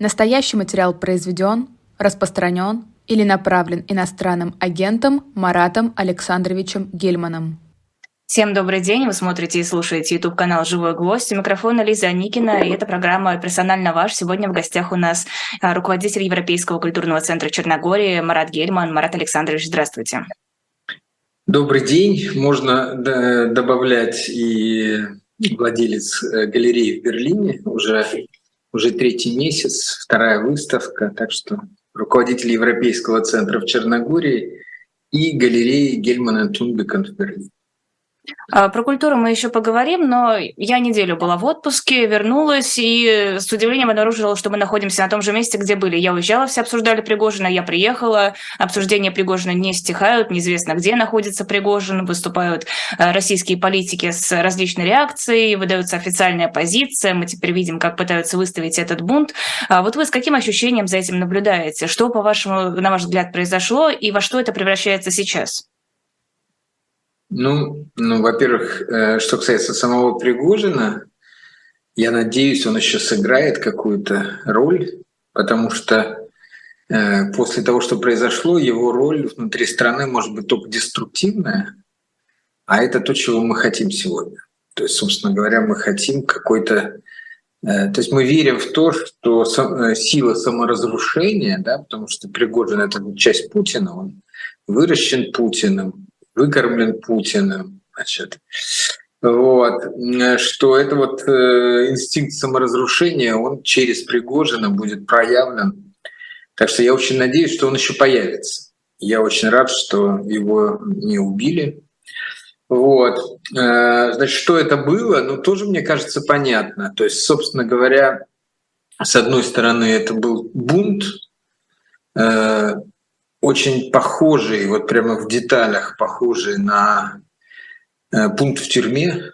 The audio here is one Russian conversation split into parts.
Настоящий материал произведен, распространен или направлен иностранным агентом Маратом Александровичем Гельманом. Всем добрый день. Вы смотрите и слушаете YouTube канал «Живой гвоздь». У микрофона Лиза Аникина, и эта программа «Персонально ваш». Сегодня в гостях у нас а, руководитель Европейского культурного центра Черногории Марат Гельман. Марат Александрович, здравствуйте. Добрый день. Можно добавлять и владелец э, галереи в Берлине уже уже третий месяц, вторая выставка, так что руководитель Европейского центра в Черногории и галереи Гельмана Тунбекон в Берлине. А, про культуру мы еще поговорим, но я неделю была в отпуске, вернулась и с удивлением обнаружила, что мы находимся на том же месте, где были. Я уезжала, все обсуждали Пригожина, я приехала, обсуждения Пригожина не стихают, неизвестно, где находится Пригожин, выступают а, российские политики с различной реакцией, выдается официальная позиция, мы теперь видим, как пытаются выставить этот бунт. А вот вы с каким ощущением за этим наблюдаете? Что, по вашему, на ваш взгляд, произошло и во что это превращается сейчас? Ну, ну во-первых, э, что касается самого Пригожина, я надеюсь, он еще сыграет какую-то роль, потому что э, после того, что произошло, его роль внутри страны может быть только деструктивная, а это то, чего мы хотим сегодня. То есть, собственно говоря, мы хотим какой-то... Э, то есть мы верим в то, что сила саморазрушения, да, потому что Пригожин — это часть Путина, он выращен Путиным, выкормлен Путиным. Значит. Вот, что это вот э, инстинкт саморазрушения, он через Пригожина будет проявлен. Так что я очень надеюсь, что он еще появится. Я очень рад, что его не убили. Вот. Э, значит, что это было? Ну, тоже, мне кажется, понятно. То есть, собственно говоря, с одной стороны, это был бунт, э, очень похожий, вот прямо в деталях похожий на э, пункт в тюрьме,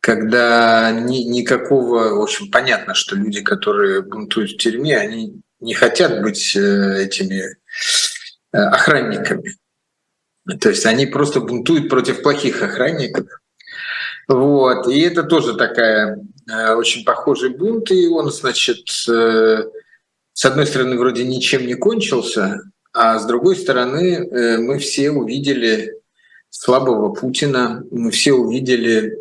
когда ни, никакого, в общем, понятно, что люди, которые бунтуют в тюрьме, они не хотят быть э, этими э, охранниками. То есть они просто бунтуют против плохих охранников. Вот. И это тоже такая очень похожий бунт, и он, значит, с одной стороны, вроде ничем не кончился, а с другой стороны, э, мы все увидели слабого Путина, мы все увидели,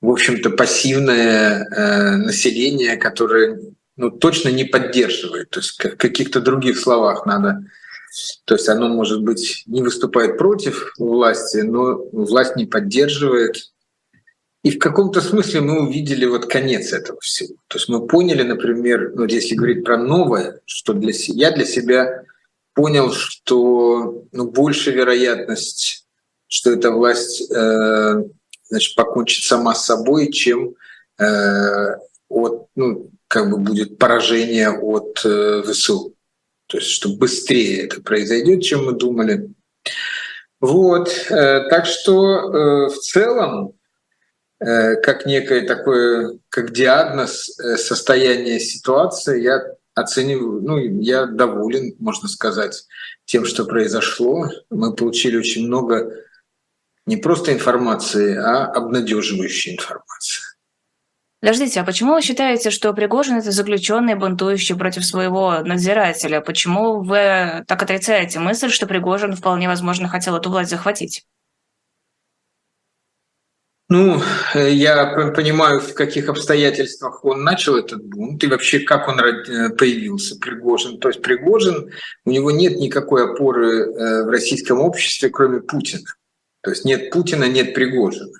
в общем-то, пассивное э, население, которое ну, точно не поддерживает. То есть в каких-то других словах надо то есть оно, может быть, не выступает против власти, но власть не поддерживает. И в каком-то смысле мы увидели вот конец этого всего. То есть мы поняли, например, ну, если говорить про новое, что для я для себя понял, что ну, больше вероятность, что эта власть э, значит, покончит сама с собой, чем э, от, ну, как бы будет поражение от э, ВСУ. То есть, что быстрее это произойдет, чем мы думали. Вот, э, так что э, в целом как некое такое, как диагноз э, состояния ситуации, я оцениваю, ну, я доволен, можно сказать, тем, что произошло. Мы получили очень много не просто информации, а обнадеживающей информации. Подождите, а почему вы считаете, что Пригожин это заключенный, бунтующий против своего надзирателя? Почему вы так отрицаете мысль, что Пригожин вполне возможно хотел эту власть захватить? Ну, э, я понимаю, в каких обстоятельствах он начал этот бунт и вообще как он э, появился, Пригожин. То есть Пригожин, у него нет никакой опоры э, в российском обществе, кроме Путина. То есть нет Путина, нет Пригожина.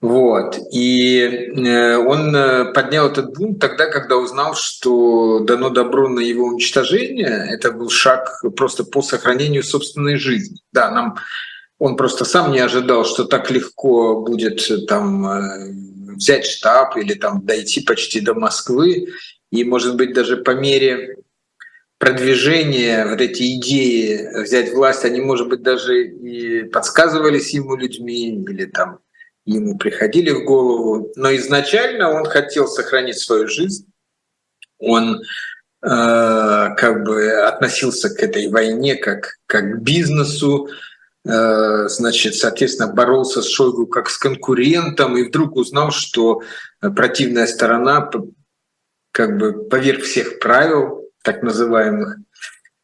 Вот. И он поднял этот бунт тогда, когда узнал, что дано добро на его уничтожение. Это был шаг просто по сохранению собственной жизни. Да, нам он просто сам не ожидал, что так легко будет э, там э, взять штаб или там дойти почти до Москвы. И, может быть, даже по мере продвижения вот эти идеи взять власть, они, может быть, даже и подсказывались ему людьми или там ему приходили в голову. Но изначально он хотел сохранить свою жизнь. Он э, как бы относился к этой войне как, как к бизнесу, значит, соответственно, боролся с Шойгу как с конкурентом, и вдруг узнал, что противная сторона как бы поверх всех правил, так называемых,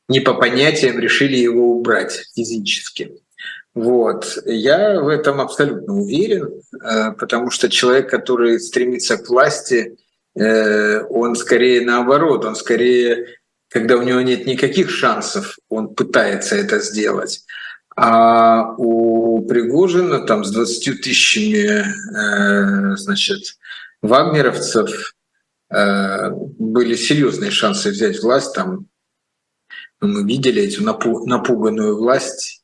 не по понятиям решили его убрать физически. Вот. Я в этом абсолютно уверен, э, потому что человек, который стремится к власти, э, он скорее наоборот, он скорее, когда у него нет никаких шансов, он пытается это сделать. А у Пригожина там с 20 тысячами э, значит, вагнеровцев были серьезные шансы взять власть. Там ну, мы видели эту напуганную власть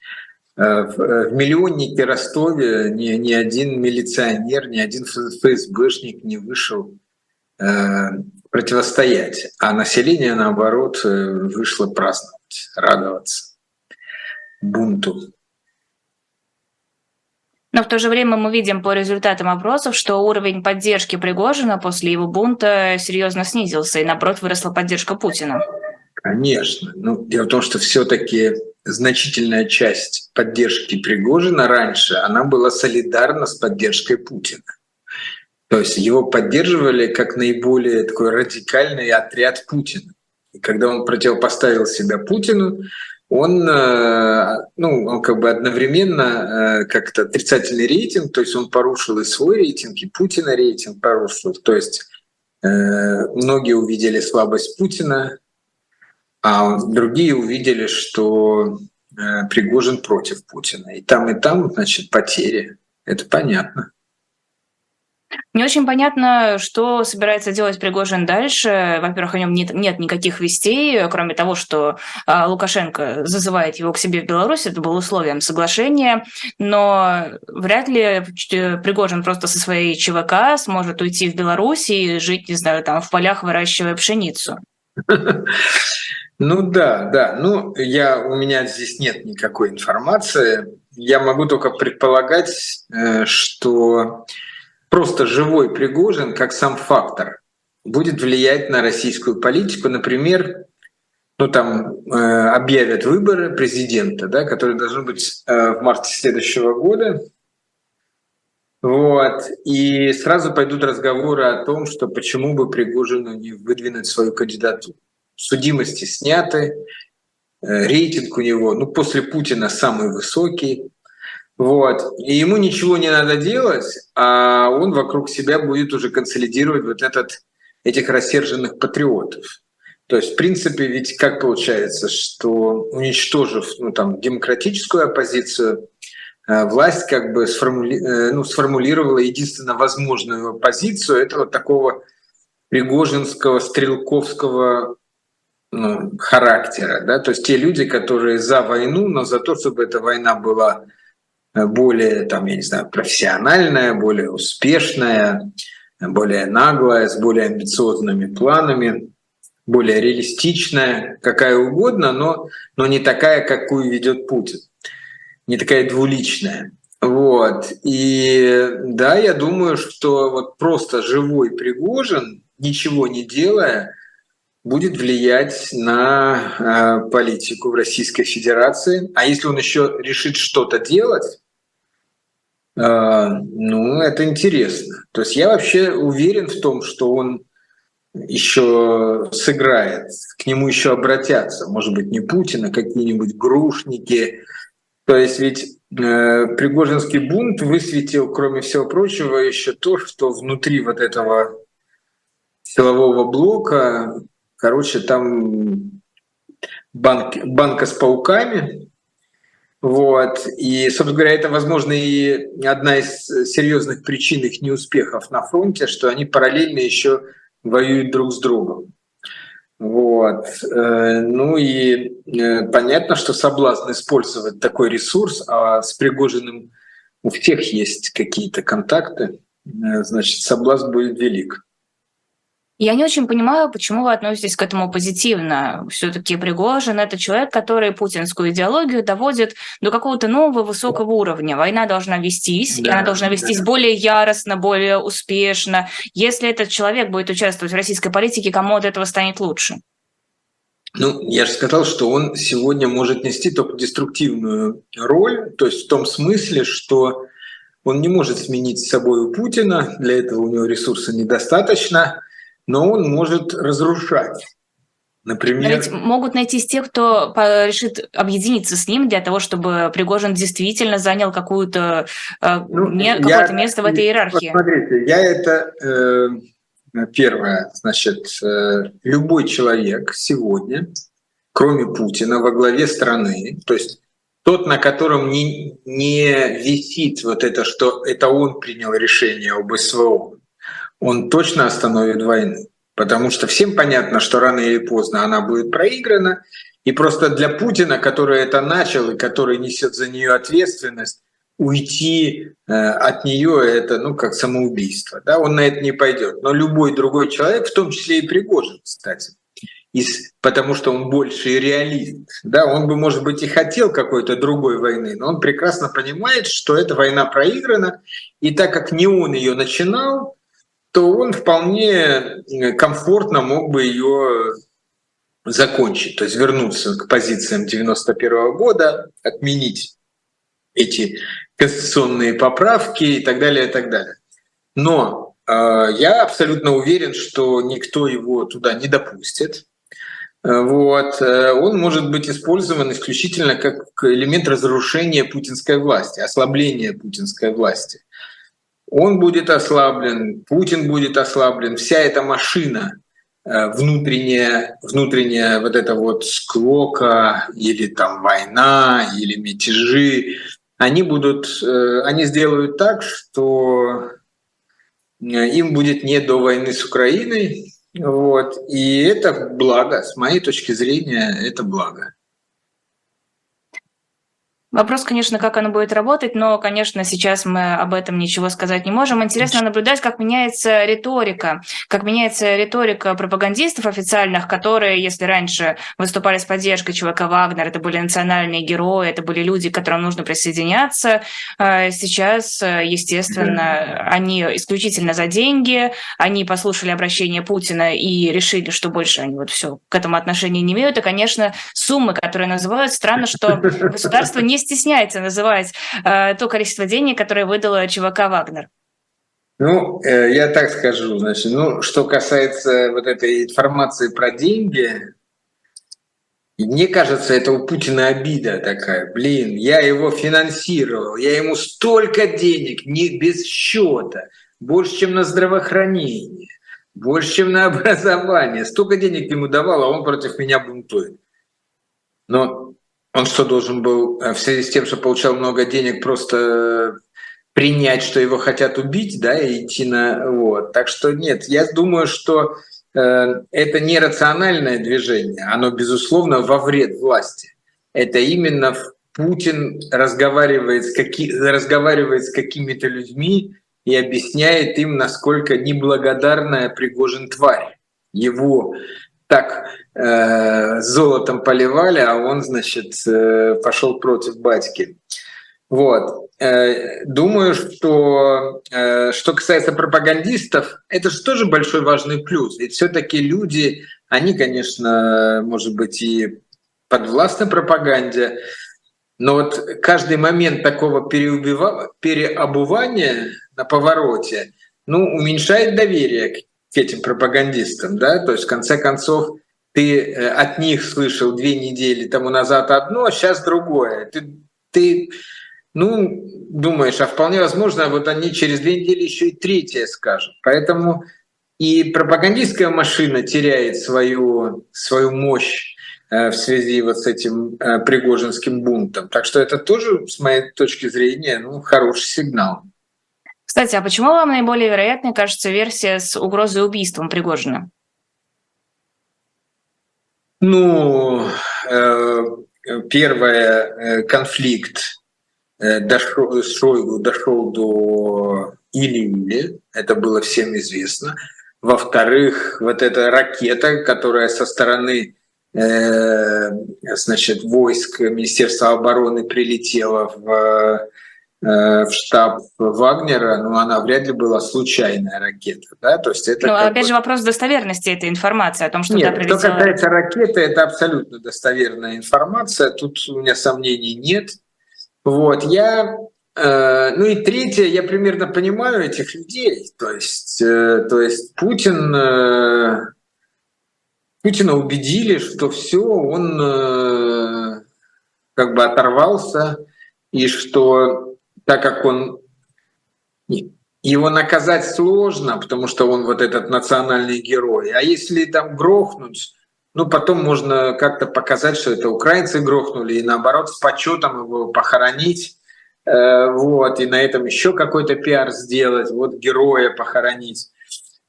Э, в миллионнике Ростове ни, ни один милиционер, ни один ФСБшник не вышел э, противостоять, а население, наоборот, э, вышло праздновать, радоваться бунту. Но в то же время мы видим по результатам опросов, что уровень поддержки Пригожина после его бунта серьезно снизился, и наоборот выросла поддержка Путина. Конечно. Ну, дело в том, что все-таки значительная часть поддержки Пригожина раньше, она была солидарна с поддержкой Путина. То есть его поддерживали как наиболее такой радикальный отряд Путина. И когда он противопоставил себя Путину, он, э, ну, он как бы одновременно э, как-то отрицательный рейтинг, то есть он порушил и свой рейтинг, и Путина рейтинг порушил. То есть э, многие увидели слабость Путина, а другие увидели, что Пригожин против Путина. И там, и там, значит, потери. Это понятно. Не очень понятно, что собирается делать Пригожин дальше. Во-первых, о нем нет, нет никаких вестей, кроме того, что а, Лукашенко зазывает его к себе в Беларусь. Это было условием соглашения. Но вряд ли Пригожин просто со своей ЧВК сможет уйти в Беларусь и жить, не знаю, там в полях, выращивая пшеницу. Ну да, да. Ну, я, у меня здесь нет никакой информации. Я могу только предполагать, э, что просто живой Пригожин, как сам фактор, будет влиять на российскую политику. Например, ну там э, объявят выборы президента, да, которые должны быть э, в марте следующего года. Вот. И сразу пойдут разговоры о том, что почему бы Пригожину не выдвинуть свою кандидатуру судимости сняты, э, рейтинг у него, ну, после Путина самый высокий. Вот. И ему ничего не надо делать, а он вокруг себя будет уже консолидировать вот этот, этих рассерженных патриотов. То есть, в принципе, ведь как получается, что уничтожив ну, там, демократическую оппозицию, э, власть как бы сформули... Э, ну, сформулировала единственно возможную позицию этого такого пригожинского, стрелковского ну, характера. Да? То есть те люди, которые за войну, но за то, чтобы эта война была более, там, я не знаю, профессиональная, более успешная, более наглая, с более амбициозными планами, более реалистичная, какая угодно, но, но не такая, какую ведет Путин, не такая двуличная. Вот. И да, я думаю, что вот просто живой Пригожин, ничего не делая, будет влиять на э, политику в Российской Федерации. А если он еще решит что-то делать, э, ну, это интересно. То есть я вообще уверен в том, что он еще сыграет, к нему еще обратятся. Может быть, не Путин, а какие-нибудь грушники. То есть ведь э, Пригожинский бунт высветил, кроме всего прочего, еще то, что внутри вот этого силового блока Короче, там банк, банка с пауками. Вот. И, собственно говоря, это, возможно, и одна из серьезных причин их неуспехов на фронте, что они параллельно еще воюют друг с другом. Вот. Э, ну и э, понятно, что соблазн использовать такой ресурс, а с Пригожиным у всех есть какие-то контакты, э, значит, соблазн будет велик. Я не очень понимаю, почему вы относитесь к этому позитивно. Все-таки Пригожин – это человек, который путинскую идеологию доводит до какого-то нового высокого уровня. Война должна вестись, да, и она должна вестись да. более яростно, более успешно. Если этот человек будет участвовать в российской политике, кому от этого станет лучше? Ну, я же сказал, что он сегодня может нести только деструктивную роль, то есть в том смысле, что он не может сменить с собой Путина, для этого у него ресурса недостаточно – но он может разрушать. Например... Но ведь могут найтись те, кто решит объединиться с ним для того, чтобы Пригожин действительно занял какую-то, э, ну, какое-то место в этой иерархии. Смотрите, я это э, первое, значит, э, любой человек сегодня, кроме Путина, во главе страны, то есть тот, на котором не, не висит вот это, что это он принял решение об СВО, он точно остановит войну. Потому что всем понятно, что рано или поздно она будет проиграна. И просто для Путина, который это начал и который несет за нее ответственность, уйти э, от нее это ну как самоубийство. Да? Он на это не пойдет. Но любой другой человек, в том числе и Пригожин, кстати, из, потому что он больше реалист. Да, он бы, может быть, и хотел какой-то другой войны, но он прекрасно понимает, что эта война проиграна, и так как не он ее начинал, то он вполне комфортно мог бы ее закончить, то есть вернуться к позициям 91 года, отменить эти конституционные поправки и так далее, и так далее. Но э, я абсолютно уверен, что никто его туда не допустит. Э, вот. Э, он может быть использован исключительно как элемент разрушения путинской власти, ослабления путинской власти он будет ослаблен, Путин будет ослаблен, вся эта машина э, внутренняя, внутренняя вот эта вот склока или там война или мятежи, они будут, э, они сделают так, что э, им будет не до войны с Украиной, вот, и это благо, с моей точки зрения, это благо. Вопрос, конечно, как оно будет работать, но, конечно, сейчас мы об этом ничего сказать не можем. Интересно наблюдать, как меняется риторика, как меняется риторика пропагандистов официальных, которые, если раньше выступали с поддержкой ЧВК «Вагнер», это были национальные герои, это были люди, к которым нужно присоединяться, э, сейчас, э, естественно, они исключительно за деньги, они послушали обращение Путина и решили, что больше они вот все к этому отношения не имеют. И, конечно, суммы, которые называют, странно, что государство не стесняется называть э, то количество денег, которое выдала ЧВК «Вагнер». Ну, э, я так скажу, значит, ну, что касается вот этой информации про деньги, мне кажется, это у Путина обида такая. Блин, я его финансировал, я ему столько денег, не без счета, больше, чем на здравоохранение, больше, чем на образование. Столько денег ему давал, а он против меня бунтует. Но он что, должен был э, в связи с тем, что получал много денег, просто принять, что его хотят убить, да, и идти на... Вот. Так что нет, я думаю, что э, это не рациональное движение, оно, безусловно, во вред власти. Это именно Путин разговаривает с, каки... разговаривает с какими-то людьми и объясняет им, насколько неблагодарная Пригожин тварь. Его так э, золотом поливали, а он, значит, э, пошел против батьки. Вот. Э, думаю, что э, что касается пропагандистов, это же тоже большой важный плюс. Ведь все-таки люди, они, конечно, может быть, и подвластны пропаганде, но вот каждый момент такого переобувания на повороте ну, уменьшает доверие к этим пропагандистам, да, то есть в конце концов ты э, от них слышал две недели тому назад одно, а сейчас другое. Ты, ты ну, думаешь, а вполне возможно, вот они через две недели еще и третье скажут. Поэтому и пропагандистская машина теряет свою, свою мощь э, в связи вот с этим э, пригожинским бунтом. Так что это тоже, с моей точки зрения, ну, хороший сигнал. Кстати, а почему вам наиболее вероятной кажется версия с угрозой убийством Пригожина? Ну, э, первое, э, конфликт э, дошел, Шойгу дошел до июля, это было всем известно. Во-вторых, вот эта ракета, которая со стороны значит, войск Министерства обороны прилетела в в штаб Вагнера, ну, она вряд ли была случайная ракета. Да? То есть это ну, опять бы... же, вопрос достоверности этой информации, о том, что нет, прилетела... что касается ракеты, это абсолютно достоверная информация, тут у меня сомнений нет. Вот, я э, ну и третье, я примерно понимаю этих людей. То есть, э, то есть Путин, э, Путина убедили, что все, он э, как бы оторвался, и что так как он его наказать сложно, потому что он вот этот национальный герой. А если там грохнуть, ну потом можно как-то показать, что это украинцы грохнули, и наоборот с почетом его похоронить, э, вот, и на этом еще какой-то пиар сделать, вот героя похоронить,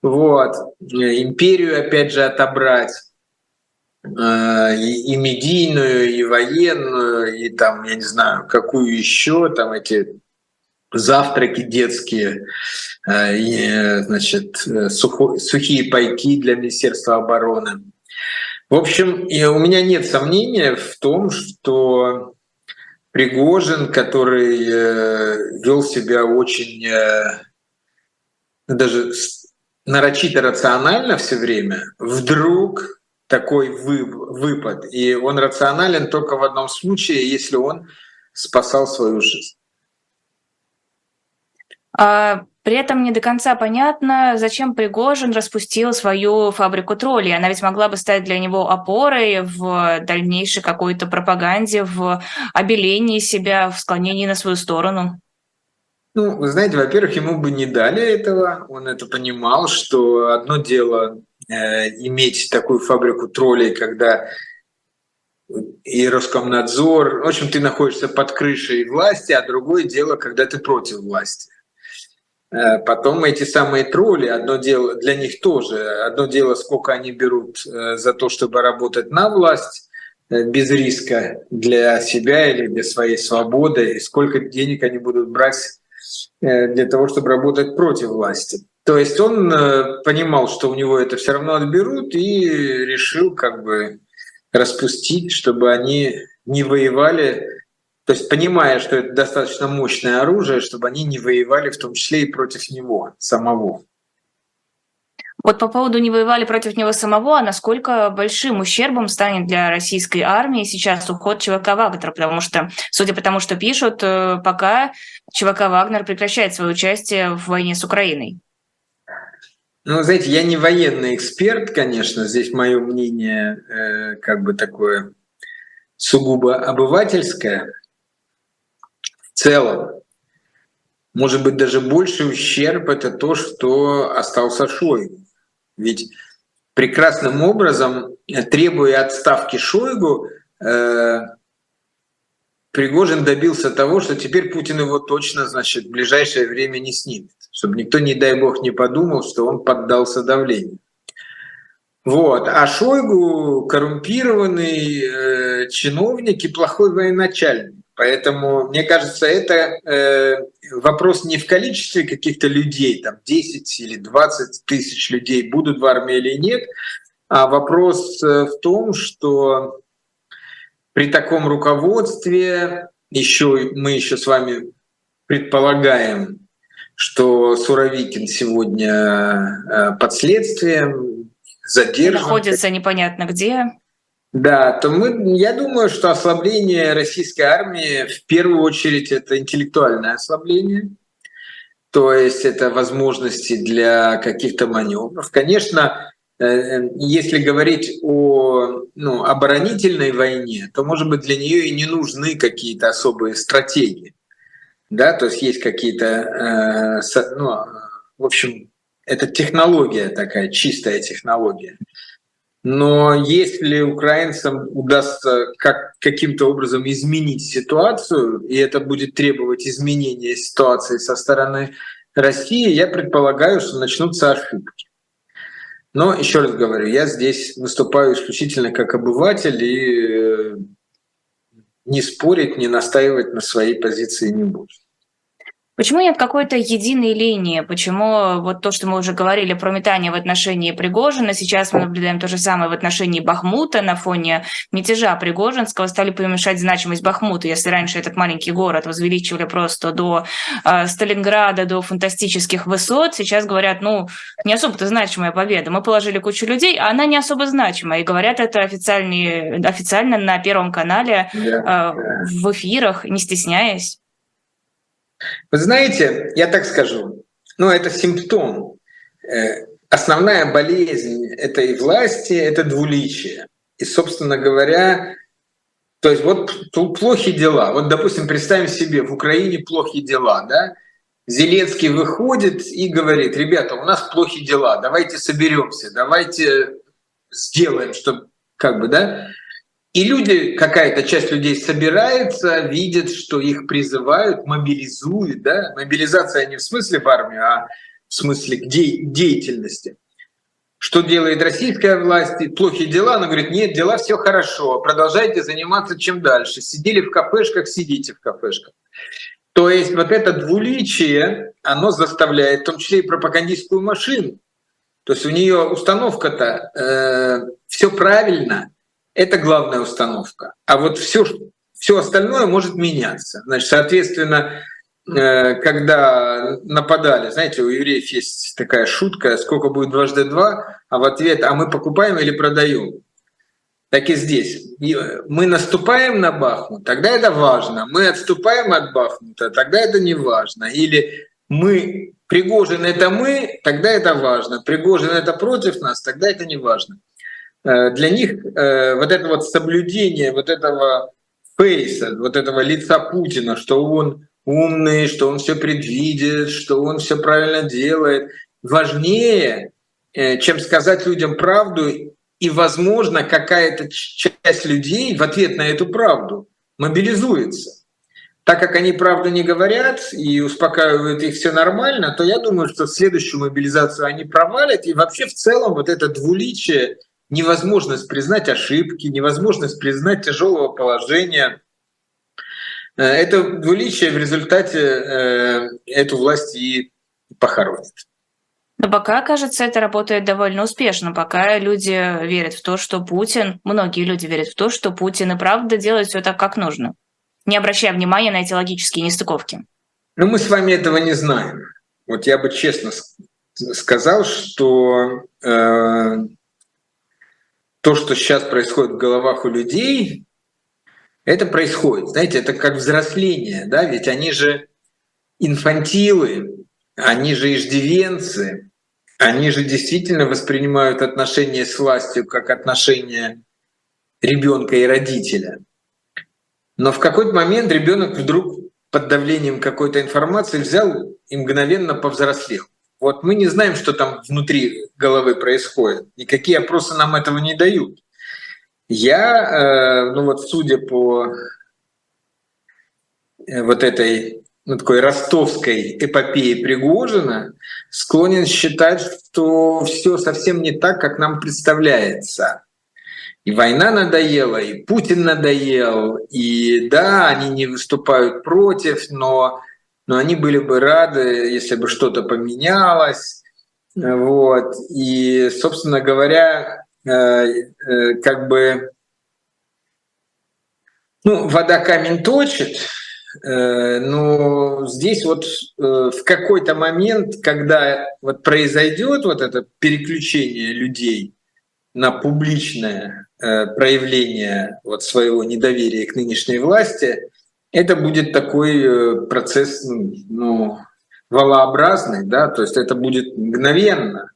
вот, империю опять же отобрать э, и, и медийную, и военную, и там, я не знаю, какую еще, там эти завтраки детские, э, и, значит, э, сухие пайки для Министерства обороны. В общем, у меня нет сомнения в том, что Пригожин, который э, вел себя очень даже нарочито рационально все время, вдруг такой выпад. И он рационален только в одном случае, если он спасал свою жизнь. А, при этом не до конца понятно, зачем Пригожин распустил свою фабрику троллей. Она ведь могла бы стать для него опорой в дальнейшей какой-то пропаганде, в обелении себя, в склонении на свою сторону. Ну, вы знаете, во-первых, ему бы не дали этого. Он это понимал, что одно дело э, иметь такую фабрику троллей, когда и Роскомнадзор, в общем, ты находишься под крышей власти, а другое дело, когда ты против власти. Э, потом эти самые тролли, одно дело для них тоже, одно дело, сколько они берут э, за то, чтобы работать на власть э, без риска для себя или для своей свободы, и сколько денег они будут брать для того, чтобы работать против власти. То есть он понимал, что у него это все равно отберут, и решил как бы распустить, чтобы они не воевали то есть понимая, что это достаточно мощное оружие, чтобы они не воевали в том числе и против него самого. Вот по поводу не воевали против него самого, а насколько большим ущербом станет для российской армии сейчас уход ЧВК Вагнера, потому что, судя по тому, что пишут, э, пока ЧВК Вагнер прекращает свое участие в войне с Украиной. Ну, знаете, я не военный эксперт, конечно, здесь мое мнение э, как бы такое сугубо обывательское целом. Может быть, даже больший ущерб – это то, что остался Шойгу. Ведь прекрасным образом, требуя отставки Шойгу, э, Пригожин добился того, что теперь Путин его точно, значит, в ближайшее время не снимет, чтобы никто, не дай бог, не подумал, что он поддался давлению. Вот. А Шойгу коррумпированный э, чиновник и плохой военачальник. Поэтому, мне кажется, это э, вопрос не в количестве каких-то людей, там 10 или 20 тысяч людей будут в армии или нет, а вопрос э, в том, что при таком руководстве еще мы еще с вами предполагаем, что Суровикин сегодня э, под следствием задержан. Находится непонятно где. Да, то мы, я думаю, что ослабление российской армии в первую очередь это интеллектуальное ослабление, то есть это возможности для каких-то маневров. Конечно, э, если говорить о ну, оборонительной войне, то, может быть, для нее и не нужны какие-то особые стратегии. Да, то есть есть какие-то, э, ну, в общем, это технология такая, чистая технология. Но если украинцам удастся как, каким-то образом изменить ситуацию, и это будет требовать изменения ситуации со стороны России, я предполагаю, что начнутся ошибки. Но еще раз говорю, я здесь выступаю исключительно как обыватель и э, не спорить, не настаивать на своей позиции не буду. Почему нет какой-то единой линии? Почему вот то, что мы уже говорили про метание в отношении Пригожина, сейчас мы наблюдаем то же самое в отношении Бахмута на фоне мятежа Пригожинского, стали помешать значимость Бахмута. Если раньше этот маленький город возвеличивали просто до э, Сталинграда, до фантастических высот, сейчас говорят, ну, не особо-то значимая победа. Мы положили кучу людей, а она не особо значимая. И говорят это официально на Первом канале э, в эфирах, не стесняясь. Вы знаете, я так скажу, ну это симптом. Э, основная болезнь этой власти — это двуличие. И, собственно говоря, то есть вот плохие дела. Вот, допустим, представим себе, в Украине плохие дела, да? Зеленский выходит и говорит, ребята, у нас плохие дела, давайте соберемся, давайте сделаем, чтобы как бы, да? И люди, какая-то часть людей собирается, видят, что их призывают, мобилизуют, да? Мобилизация не в смысле в армию, а в смысле де- деятельности. Что делает российская власть? Плохие дела. Она говорит, нет, дела все хорошо, продолжайте заниматься чем дальше. Сидели в кафешках, сидите в кафешках. То есть вот это двуличие, оно заставляет, в том числе и пропагандистскую машину. То есть у нее установка-то э, все правильно, это главная установка. А вот все, все остальное может меняться. Значит, соответственно, Э, когда нападали, знаете, у евреев есть такая шутка, сколько будет дважды два, а в ответ, а мы покупаем или продаем. Так и здесь. Э, мы наступаем на Бахмут, тогда это важно. Мы отступаем от Бахмута, тогда это не важно. Или мы, Пригожин это мы, тогда это важно. Пригожин это против нас, тогда это не важно. Э, для них вот это вот соблюдение вот этого фейса, вот этого лица Путина, что он умный, что он все предвидит, что он все правильно делает. Важнее, э, чем сказать людям правду, и, возможно, какая-то часть людей в ответ на эту правду мобилизуется. Так как они правду не говорят и успокаивают их все нормально, то я думаю, что следующую мобилизацию они провалят. И вообще в целом вот это двуличие, невозможность признать ошибки, невозможность признать тяжелого положения – Э, это двуличие в результате э, эту власть и похоронит. Но пока, кажется, это работает довольно успешно. Пока люди верят в то, что Путин, многие люди верят в то, что Путин и правда делает все так, как нужно, не обращая внимания на эти логические нестыковки. Ну, мы с вами этого не знаем. Вот я бы честно сказал, что э, то, что сейчас происходит в головах у людей, это происходит. Знаете, это как взросление, да, ведь они же инфантилы, они же иждивенцы, они же действительно воспринимают отношения с властью как отношения ребенка и родителя. Но в какой-то момент ребенок вдруг под давлением какой-то информации взял и мгновенно повзрослел. Вот мы не знаем, что там внутри головы происходит, никакие опросы нам этого не дают. Я, э, ну вот судя по э, вот этой ну, такой ростовской эпопеи Пригожина, склонен считать, что все совсем не так, как нам представляется. И война надоела, и Путин надоел, и да, они не выступают против, но, но они были бы рады, если бы что-то поменялось. Вот. И, собственно говоря, Э, э, как бы ну, вода камень точит, э, но здесь вот в какой-то момент, когда вот произойдет вот это переключение людей на публичное проявление вот своего недоверия к нынешней власти, это будет такой процесс ну, ну волообразный, да, то есть это будет мгновенно.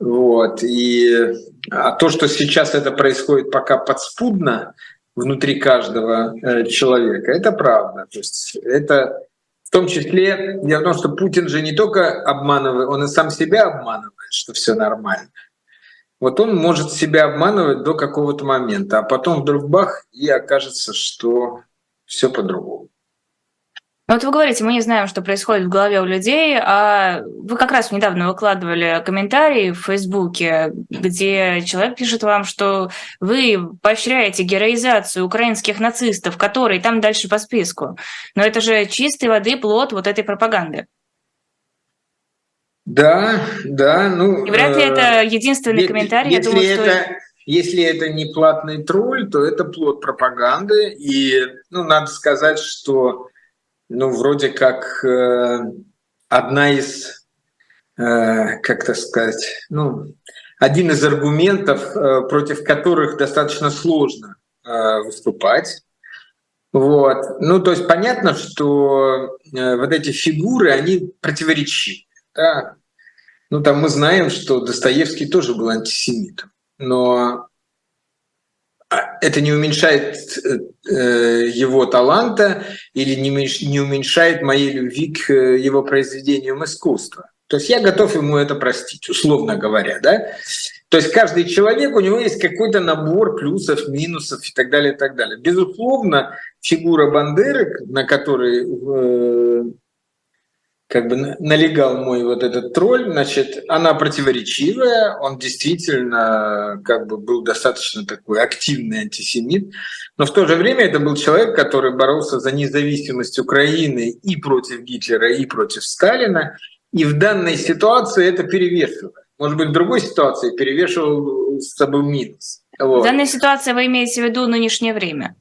Вот. И а то, что сейчас это происходит пока подспудно внутри каждого э, человека, это правда. То есть это в том числе, дело в том, что Путин же не только обманывает, он и сам себя обманывает, что все нормально. Вот он может себя обманывать до какого-то момента, а потом вдруг бах, и окажется, что все по-другому. Ну, вот вы говорите, мы не знаем, что происходит в голове у людей, а вы как раз недавно выкладывали комментарии в Фейсбуке, где человек пишет вам, что вы поощряете героизацию украинских нацистов, которые там дальше по списку. Но это же чистой воды плод вот этой пропаганды. Да, да, ну... И вряд ли э, это единственный если, комментарий. Если, думаю, это, что... если это не платный тролль, то это плод пропаганды. И, ну, надо сказать, что ну, вроде как э, одна из, э, как то сказать, ну, один из аргументов, э, против которых достаточно сложно э, выступать. Вот. Ну, то есть понятно, что э, вот эти фигуры, они противоречивы. Да? Ну, там мы знаем, что Достоевский тоже был антисемитом. Но а, это не уменьшает э, его таланта или не уменьшает моей любви к э, его произведениям искусства. То есть я готов ему это простить, условно говоря, да? То есть каждый человек, у него есть какой-то набор плюсов, минусов и так далее, и так далее. Безусловно, фигура Бандеры, на которой э, как бы налегал мой вот этот тролль, значит, она противоречивая, он действительно как бы был достаточно такой активный антисемит, но в то же время это был человек, который боролся за независимость Украины и против Гитлера, и против Сталина, и в данной ситуации это перевешивает. Может быть, в другой ситуации перевешивал с собой минус. Вот. В данной ситуации вы имеете в виду нынешнее время?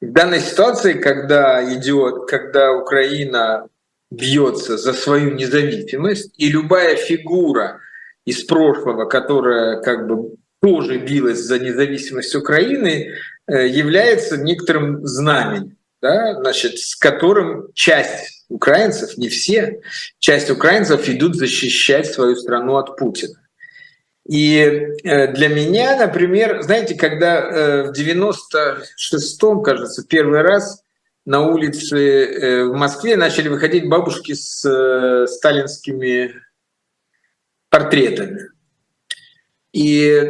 В данной ситуации, когда идет, когда Украина бьется за свою независимость, и любая фигура из прошлого, которая как бы тоже билась за независимость Украины, э, является некоторым знаменем, да, значит, с которым часть украинцев, не все, часть украинцев идут защищать свою страну от Путина. И э, для меня, например, знаете, когда э, в 96-м, кажется, первый раз на улице э, в Москве начали выходить бабушки с э, сталинскими портретами. И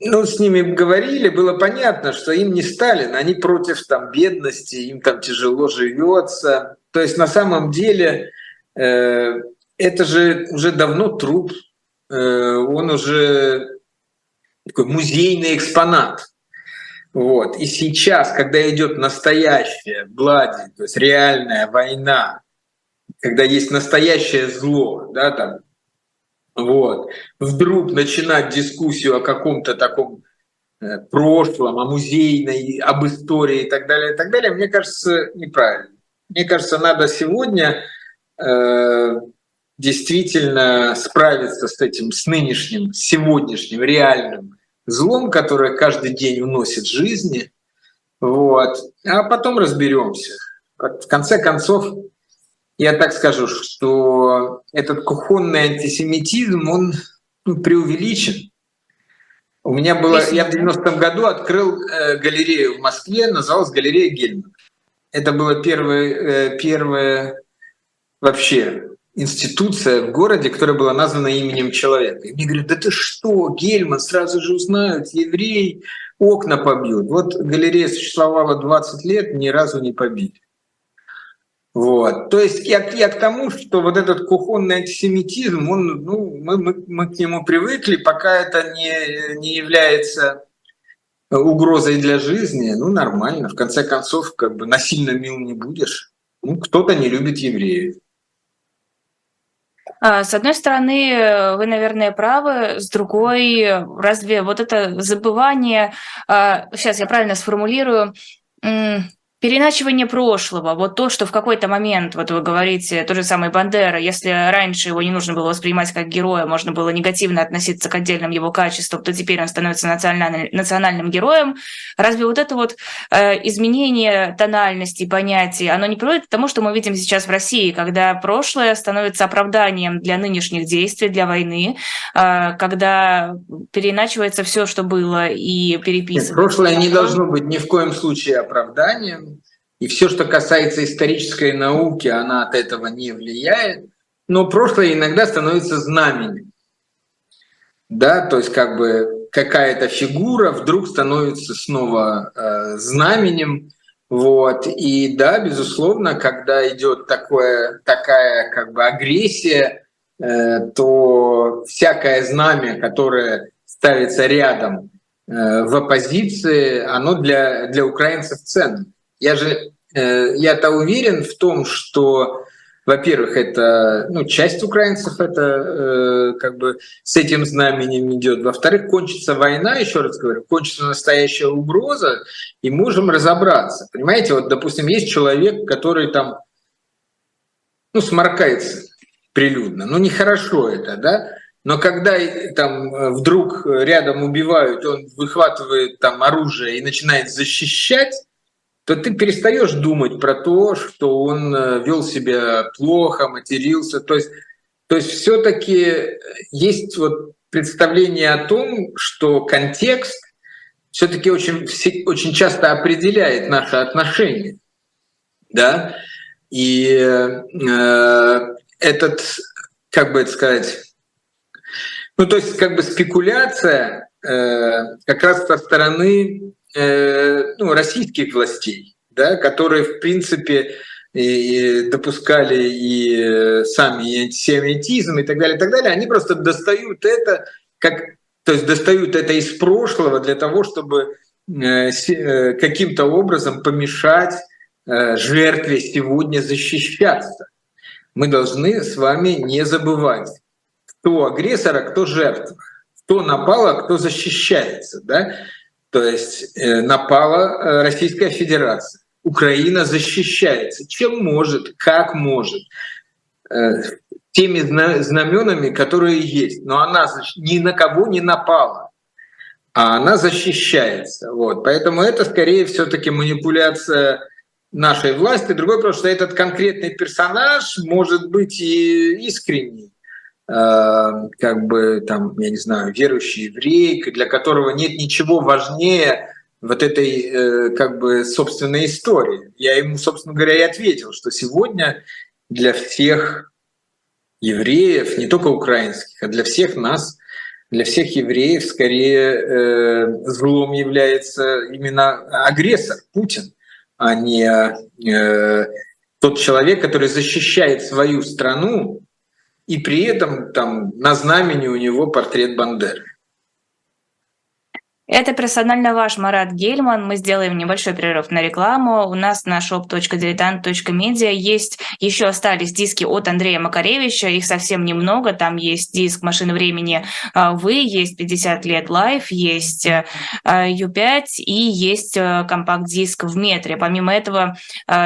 ну, с ними говорили, было понятно, что им не Сталин, они против там, бедности, им там тяжело живется. То есть на самом деле э, это же уже давно труп, э, он уже такой музейный экспонат. Вот. И сейчас, когда идет настоящая Блади, то есть реальная война, когда есть настоящее зло, да, там, вот, вдруг начинать дискуссию о каком-то таком э, прошлом, о музейной, об истории и так далее, и так далее, мне кажется, неправильно. Мне кажется, надо сегодня э, действительно справиться с этим, с нынешним, сегодняшним, реальным злом, которое каждый день уносит жизни, вот, а потом разберемся. В конце концов, я так скажу, что этот кухонный антисемитизм, он ну, преувеличен. У меня было, я в 90-м году открыл э, галерею в Москве, называлась галерея Гельман. Это было первое, э, первое вообще институция в городе, которая была названа именем человека. И мне говорят, да ты что, Гельман, сразу же узнают, еврей, окна побьют. Вот галерея существовала 20 лет, ни разу не побили. Вот. То есть я, я к тому, что вот этот кухонный антисемитизм, он, ну, мы, мы, мы к нему привыкли, пока это не, не является угрозой для жизни, ну, нормально. В конце концов, как бы насильно мил не будешь. Ну, кто-то не любит евреев. А, с одной стороны, вы, наверное, правы, с другой, разве вот это забывание, а, сейчас я правильно сформулирую, переначивание прошлого, вот то, что в какой-то момент, вот вы говорите, тот же самый Бандера, если раньше его не нужно было воспринимать как героя, можно было негативно относиться к отдельным его качествам, то теперь он становится национальным, национальным героем. Разве вот это вот э, изменение тональности понятий, оно не приводит к тому, что мы видим сейчас в России, когда прошлое становится оправданием для нынешних действий, для войны, э, когда переначивается все, что было, и переписывается. Прошлое не должно быть ни в коем случае оправданием и все, что касается исторической науки, она от этого не влияет. Но прошлое иногда становится знаменем. Да, то есть как бы какая-то фигура вдруг становится снова э, знаменем. Вот. И да, безусловно, когда идет такое, такая как бы агрессия, э, то всякое знамя, которое ставится рядом э, в оппозиции, оно для, для украинцев ценно. Я же э, я-то уверен в том, что, во-первых, это ну, часть украинцев это э, как бы с этим знаменем идет. Во-вторых, кончится война, еще раз говорю, кончится настоящая угроза, и можем разобраться. Понимаете, вот, допустим, есть человек, который там ну, сморкается прилюдно. Ну, нехорошо это, да? Но когда там вдруг рядом убивают, он выхватывает там оружие и начинает защищать, то ты перестаешь думать про то, что он э, вел себя плохо, матерился. То есть, то есть все-таки есть вот представление о том, что контекст все-таки очень, очень часто определяет наши отношения. Да? И э, этот, как бы это сказать, ну то есть как бы спекуляция э, как раз со стороны э, ну, российских властей, да, которые в принципе и допускали и э, сами антисемитизм и так далее, и так далее, они просто достают это как, то есть достают это из прошлого для того, чтобы э, каким-то образом помешать жертве сегодня защищаться. Мы должны с вами не забывать, кто агрессор, а кто жертва, кто напал, а кто защищается. Да? То есть напала Российская Федерация Украина защищается. Чем может, как может, э, теми знаменами, которые есть. Но она ни на кого не напала, а она защищается. Вот. Поэтому это скорее все-таки манипуляция нашей власти. Другой вопрос, что этот конкретный персонаж может быть и искренний, э, как бы там, я не знаю, верующий еврей, для которого нет ничего важнее вот этой э, как бы собственной истории. Я ему, собственно говоря, и ответил, что сегодня для всех евреев, не только украинских, а для всех нас, для всех евреев скорее э, злом является именно агрессор Путин, а не э, тот человек, который защищает свою страну, и при этом там на знамени у него портрет Бандеры. Это персонально ваш Марат Гельман. Мы сделаем небольшой перерыв на рекламу. У нас на shop.diletant.media есть еще остались диски от Андрея Макаревича. Их совсем немного. Там есть диск «Машины времени а, Вы», есть «50 лет лайф», есть U5 а, и есть а, компакт-диск в метре. Помимо этого,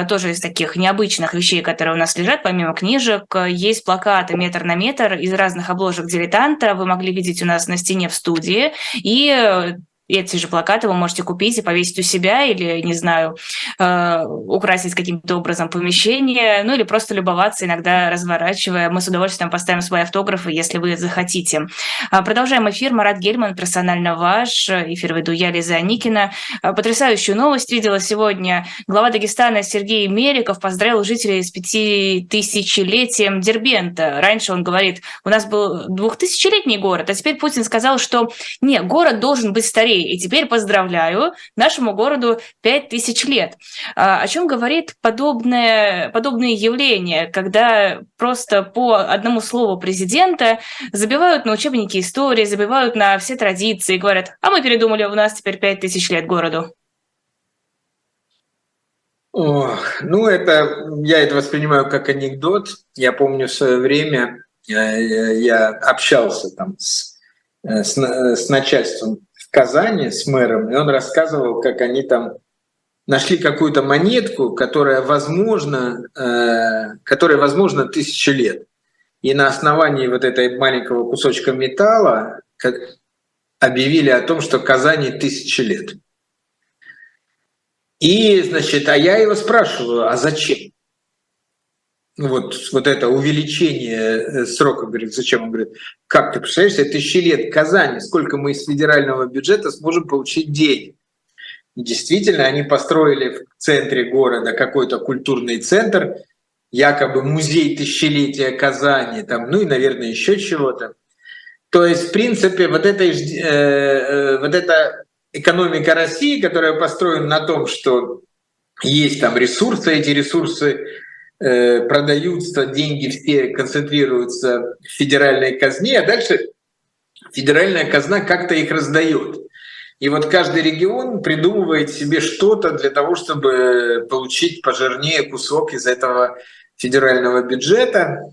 тоже из таких необычных вещей, которые у нас лежат, помимо книжек, есть плакаты метр на метр из разных обложек «Дилетанта». Вы могли видеть у нас на стене в студии. И эти же плакаты вы можете купить и повесить у себя или, не знаю, э, украсить каким-то образом помещение, ну или просто любоваться, иногда разворачивая. Мы с удовольствием поставим свои автографы, если вы захотите. А, продолжаем эфир. Марат Гельман, персонально ваш. Эфир веду я, Лиза Аникина. А, потрясающую новость видела сегодня. Глава Дагестана Сергей Мериков поздравил жителей с пятитысячелетием Дербента. Раньше он говорит, у нас был двухтысячелетний город, а теперь Путин сказал, что не, город должен быть старее Андрей, и теперь поздравляю, нашему городу 5000 лет. А, о чем говорит подобное, подобные явления, когда просто по одному слову президента забивают на учебники истории, забивают на все традиции, говорят, а мы передумали, у нас теперь 5000 лет городу. Ох, ну, это я это воспринимаю как анекдот. Я помню в свое время э, я общался там с, э, с, с начальством в Казани с мэром, и он рассказывал, как они там нашли какую-то монетку, которая возможно, э, которая возможно тысячи лет. И на основании вот этой маленького кусочка металла объявили о том, что Казани тысячи лет. И, значит, а я его спрашиваю, а зачем? Вот, вот это увеличение э, срока, говорит, зачем? Он говорит, как ты представляешь, тысячи лет Казани, сколько мы из федерального бюджета сможем получить денег? И действительно, они построили в центре города какой-то культурный центр, якобы музей тысячелетия Казани, там, ну и, наверное, еще чего-то. То есть, в принципе, вот эта, э, э, вот эта экономика России, которая построена на том, что есть там ресурсы, эти ресурсы продаются, деньги все концентрируются в федеральной казне, а дальше федеральная казна как-то их раздает. И вот каждый регион придумывает себе что-то для того, чтобы получить пожирнее кусок из этого федерального бюджета.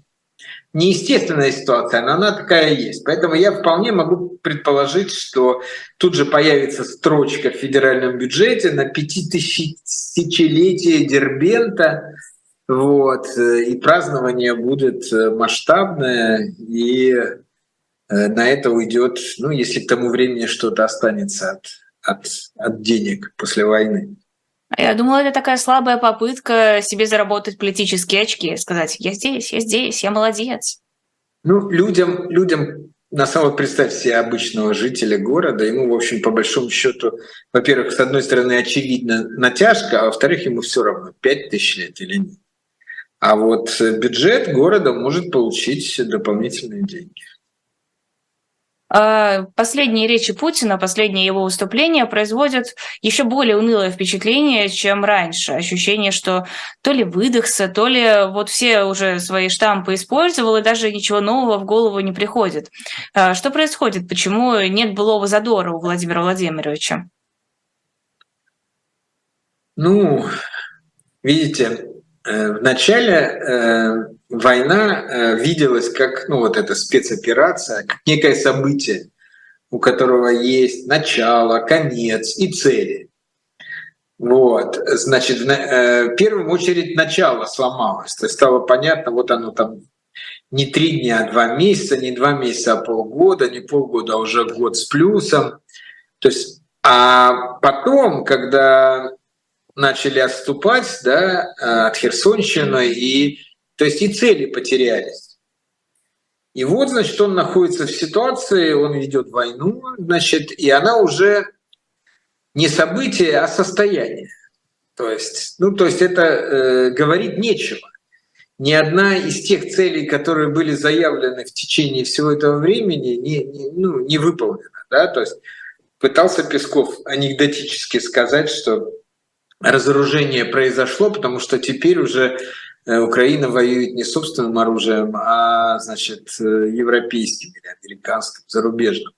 Неестественная ситуация, но она такая есть. Поэтому я вполне могу предположить, что тут же появится строчка в федеральном бюджете на пятитысячелетие Дербента, вот. Э, и празднование будет э, масштабное, и э, на это уйдет, ну, если к тому времени что-то останется от, от, от денег после войны. Я думала, это такая слабая попытка себе заработать политические очки, сказать, я здесь, я здесь, я молодец. Ну, людям, людям на самом деле, представь себе обычного жителя города, ему, в общем, по большому счету, во-первых, с одной стороны, очевидно натяжка, а во-вторых, ему все равно, 5 тысяч лет или нет. А вот бюджет города может получить дополнительные деньги. А, последние речи Путина, последние его выступления производят еще более унылое впечатление, чем раньше. Ощущение, что то ли выдохся, то ли вот все уже свои штампы использовал, и даже ничего нового в голову не приходит. А, что происходит? Почему нет былого задора у Владимира Владимировича? Ну, видите, э, в начале э, война э, виделась как ну, вот эта спецоперация, как некое событие, у которого есть начало, конец и цели. Вот, значит, э, в первую очередь начало сломалось, то есть стало понятно, вот оно там не три дня, а два месяца, не два месяца, а полгода, не полгода, а уже год с плюсом. То есть, а потом, когда начали отступать да, э, от Херсонщины и то есть и цели потерялись. И вот, значит, он находится в ситуации, он ведет войну, значит, и она уже не событие, а состояние. То есть, ну, то есть это э, говорить нечего. Ни одна из тех целей, которые были заявлены в течение всего этого времени, не, не, ну, не выполнена. Да? То есть пытался Песков анекдотически сказать, что разоружение произошло, потому что теперь уже Э, Украина воюет не собственным оружием, а значит, э, европейским или американским, зарубежным.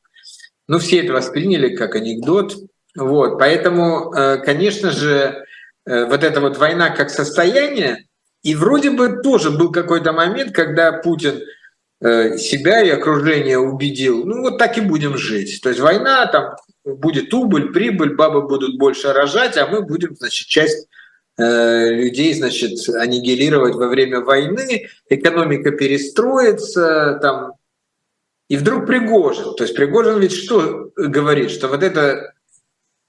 Ну, все это восприняли как анекдот. Вот. Поэтому, э, конечно же, вот эта вот война как состояние, и вроде бы тоже был какой-то момент, когда Путин себя и окружение убедил, ну вот так и будем жить. То есть война, там будет убыль, прибыль, бабы будут больше рожать, а мы будем, значит, часть Э, людей, значит, аннигилировать во время войны, экономика перестроится, там, и вдруг Пригожин. То есть Пригожин ведь что говорит? Что вот эта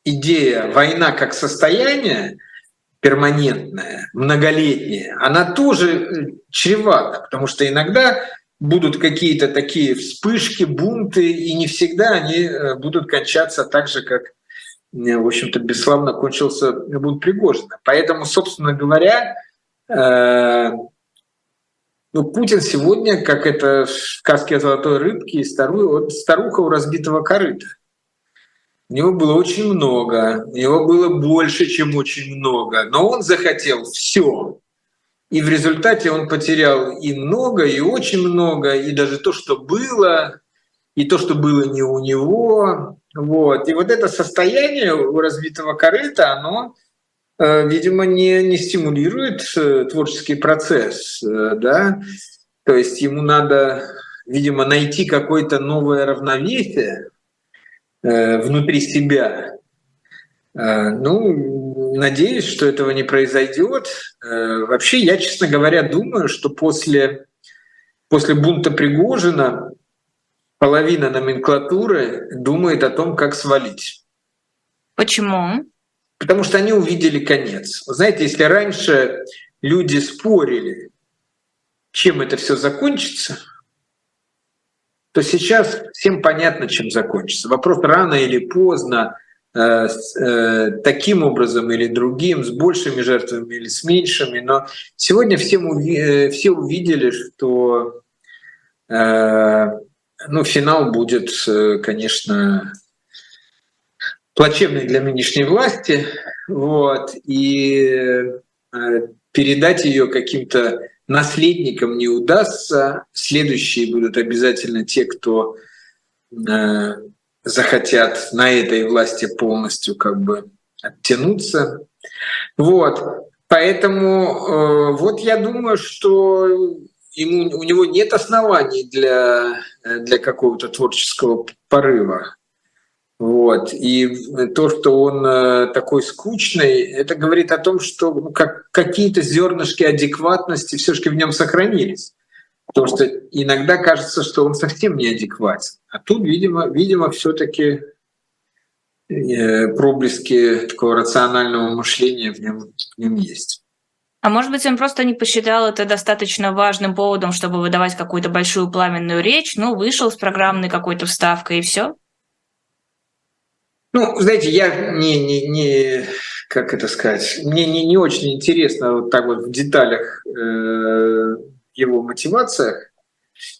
идея война как состояние перманентная, многолетняя, она тоже чревата, потому что иногда будут какие-то такие вспышки, бунты, и не всегда они э, будут кончаться так же, как Э, в общем-то, бесславно кончился бунт Пригожина. Поэтому, собственно говоря, э, ну, Путин сегодня, как это в сказке о золотой рыбке, старуха у разбитого корыта. У него было очень много, у него было больше, чем очень много, но он захотел все. И в результате он потерял и много, и очень много, и даже то, что было, и то, что было не у него. Вот. И вот это состояние у разбитого корыта, оно, э, видимо, не, не стимулирует э, творческий процесс. Э, да? То есть ему надо, видимо, найти какое-то новое равновесие внутри себя. Ну, надеюсь, что этого не произойдет. Вообще, я, честно говоря, думаю, что после, после бунта Пригожина половина номенклатуры думает о том, как свалить. Почему? Потому что они увидели конец. знаете, если раньше люди спорили, чем это все закончится, то сейчас всем понятно, чем закончится. Вопрос рано или поздно, э, э, таким образом или другим, с большими жертвами или с меньшими. Но сегодня всем уви- э, все увидели, что ну, финал будет, э, конечно, плачевный для нынешней власти, вот, и э, передать ее каким-то наследникам не удастся. Следующие будут обязательно те, кто э, захотят на этой власти полностью как бы оттянуться. Вот. Поэтому вот я думаю, что ему, у него нет оснований для, для какого-то творческого порыва. Вот. И то, что он э, такой скучный, это говорит о том, что ну, как, какие-то зернышки адекватности все-таки в нем сохранились. Потому что иногда кажется, что он совсем неадекватен. А тут, видимо, видимо все-таки э, проблески такого рационального мышления в нем, в нем есть. А может быть, он просто не посчитал это достаточно важным поводом, чтобы выдавать какую-то большую пламенную речь, ну, вышел с программной какой-то вставкой и все? Ну, знаете, я не, не, не как это сказать, мне не, не очень интересно вот так вот в деталях э, его мотивациях.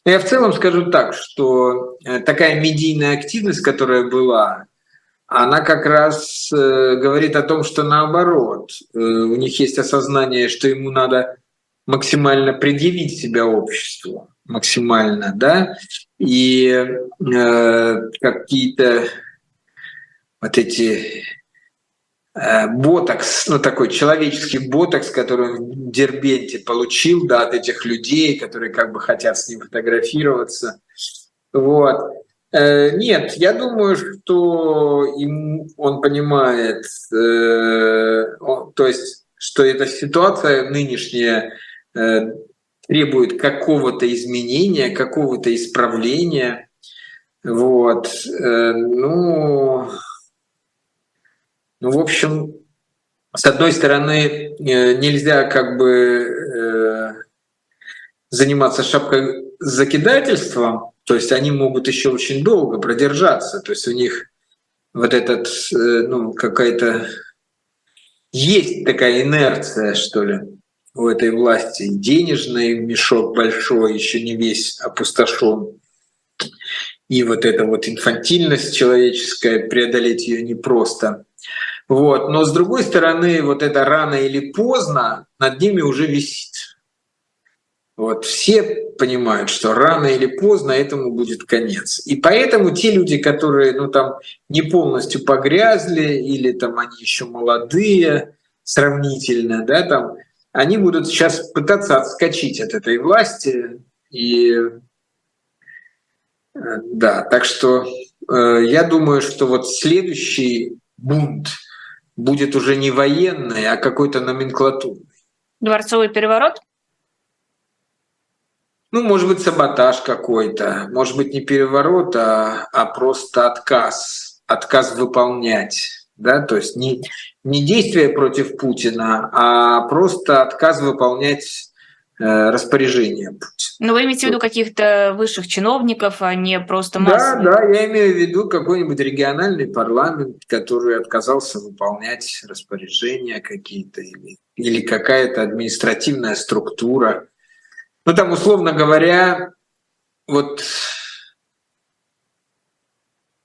Но я в целом скажу так, что э, такая медийная активность, которая была, она как раз э, говорит о том, что наоборот, э, у них есть осознание, что ему надо максимально предъявить себя обществу, максимально, да, и э, какие-то вот эти ботокс, ну такой человеческий ботокс, который он в Дербенте получил, да, от этих людей, которые как бы хотят с ним фотографироваться. Вот. Э, нет, я думаю, что он понимает, э, то есть, что эта ситуация нынешняя э, требует какого-то изменения, какого-то исправления. Вот. Ну, ну, в общем, с одной стороны, нельзя как бы заниматься шапкой закидательством, то есть они могут еще очень долго продержаться. То есть у них вот этот, э, ну, какая-то... Есть такая инерция, что ли, у этой власти. Денежный мешок большой, еще не весь опустошен. И вот эта вот инфантильность человеческая, преодолеть ее непросто. Вот. Но с другой стороны, вот это рано или поздно над ними уже висит. Вот все понимают, что рано или поздно этому будет конец. И поэтому те люди, которые ну, там, не полностью погрязли или там, они еще молодые сравнительно, да, там, они будут сейчас пытаться отскочить от этой власти. И э, да, так что э, я думаю, что вот следующий бунт будет уже не военный, а какой-то номенклатурный. Дворцовый переворот? Ну, может быть, саботаж какой-то, может быть, не переворот, а, а просто отказ, отказ выполнять. Да? То есть не, не действие против Путина, а просто отказ выполнять э, распоряжение. Но вы имеете в виду каких-то высших чиновников, а не просто массовых? Да, да, я имею в виду какой-нибудь региональный парламент, который отказался выполнять распоряжения какие-то или, или какая-то административная структура, ну там, условно говоря, вот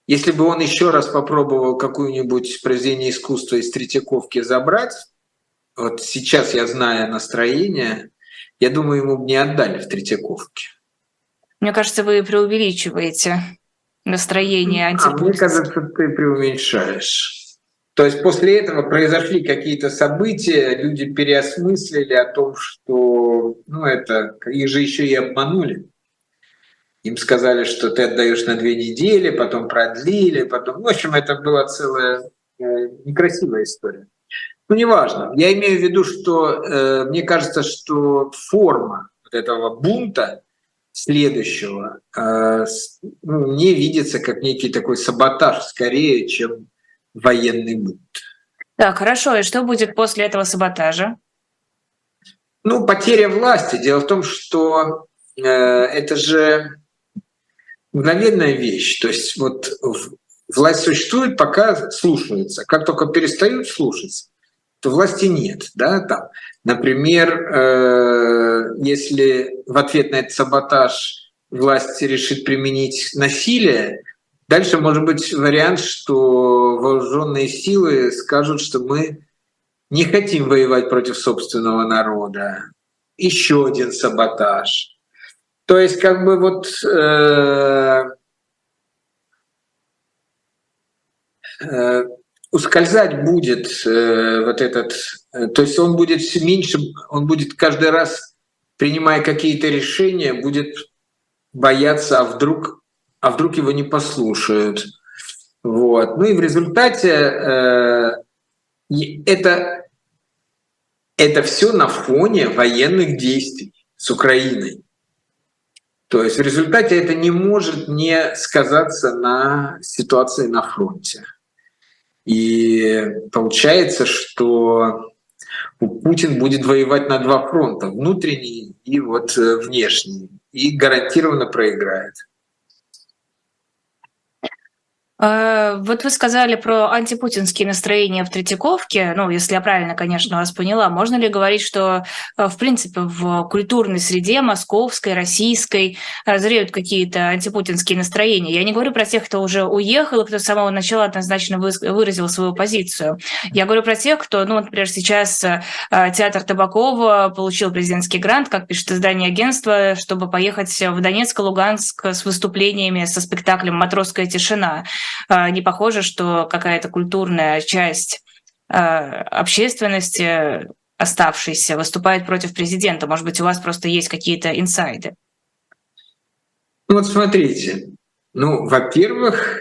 если бы он еще раз попробовал какую-нибудь произведение искусства из Третьяковки забрать, вот сейчас я знаю настроение, я думаю, ему бы не отдали в Третьяковке. Мне кажется, вы преувеличиваете настроение антипутинское. А мне кажется, ты преуменьшаешь. То есть после этого произошли какие-то события, люди переосмыслили о том, что ну, это их же еще и обманули. Им сказали, что ты отдаешь на две недели, потом продлили, потом. В общем, это была целая э, некрасивая история. Ну, неважно. Я имею в виду, что э, мне кажется, что форма вот этого бунта следующего э, ну, не видится как некий такой саботаж скорее, чем военный бунт. Так, хорошо. И что будет после этого саботажа? Ну, потеря власти. Дело в том, что э, это же мгновенная вещь. То есть вот власть существует, пока слушается. Как только перестают слушаться, то власти нет. Да? Там, например, э, если в ответ на этот саботаж власть решит применить насилие, Дальше может быть вариант, что вооруженные силы скажут, что мы не хотим воевать против собственного народа. Еще один саботаж. То есть как бы вот э, э, ускользать будет э, вот этот, э, то есть он будет все меньше, он будет каждый раз, принимая какие-то решения, будет бояться, а вдруг а вдруг его не послушают. Вот. Ну и в результате э, это, это все на фоне военных действий с Украиной. То есть в результате это не может не сказаться на ситуации на фронте. И получается, что Путин будет воевать на два фронта, внутренний и вот э, внешний, и гарантированно проиграет. А, вот вы сказали про антипутинские настроения в Третьяковке. Ну, если я правильно, конечно, вас поняла. Можно ли говорить, что, э, в принципе, в культурной среде московской, российской зреют какие-то антипутинские настроения? Я не говорю про тех, кто уже уехал кто с самого начала однозначно выразил свою позицию. Я говорю про тех, кто, ну, например, сейчас э, театр Табакова получил президентский грант, как пишет издание агентства, чтобы поехать в Донецк Луганск с выступлениями со спектаклем «Матросская тишина». А, не похоже, что какая-то культурная часть а, общественности оставшейся выступает против президента. Может быть, у вас просто есть какие-то инсайды? Ну вот смотрите, ну, во-первых,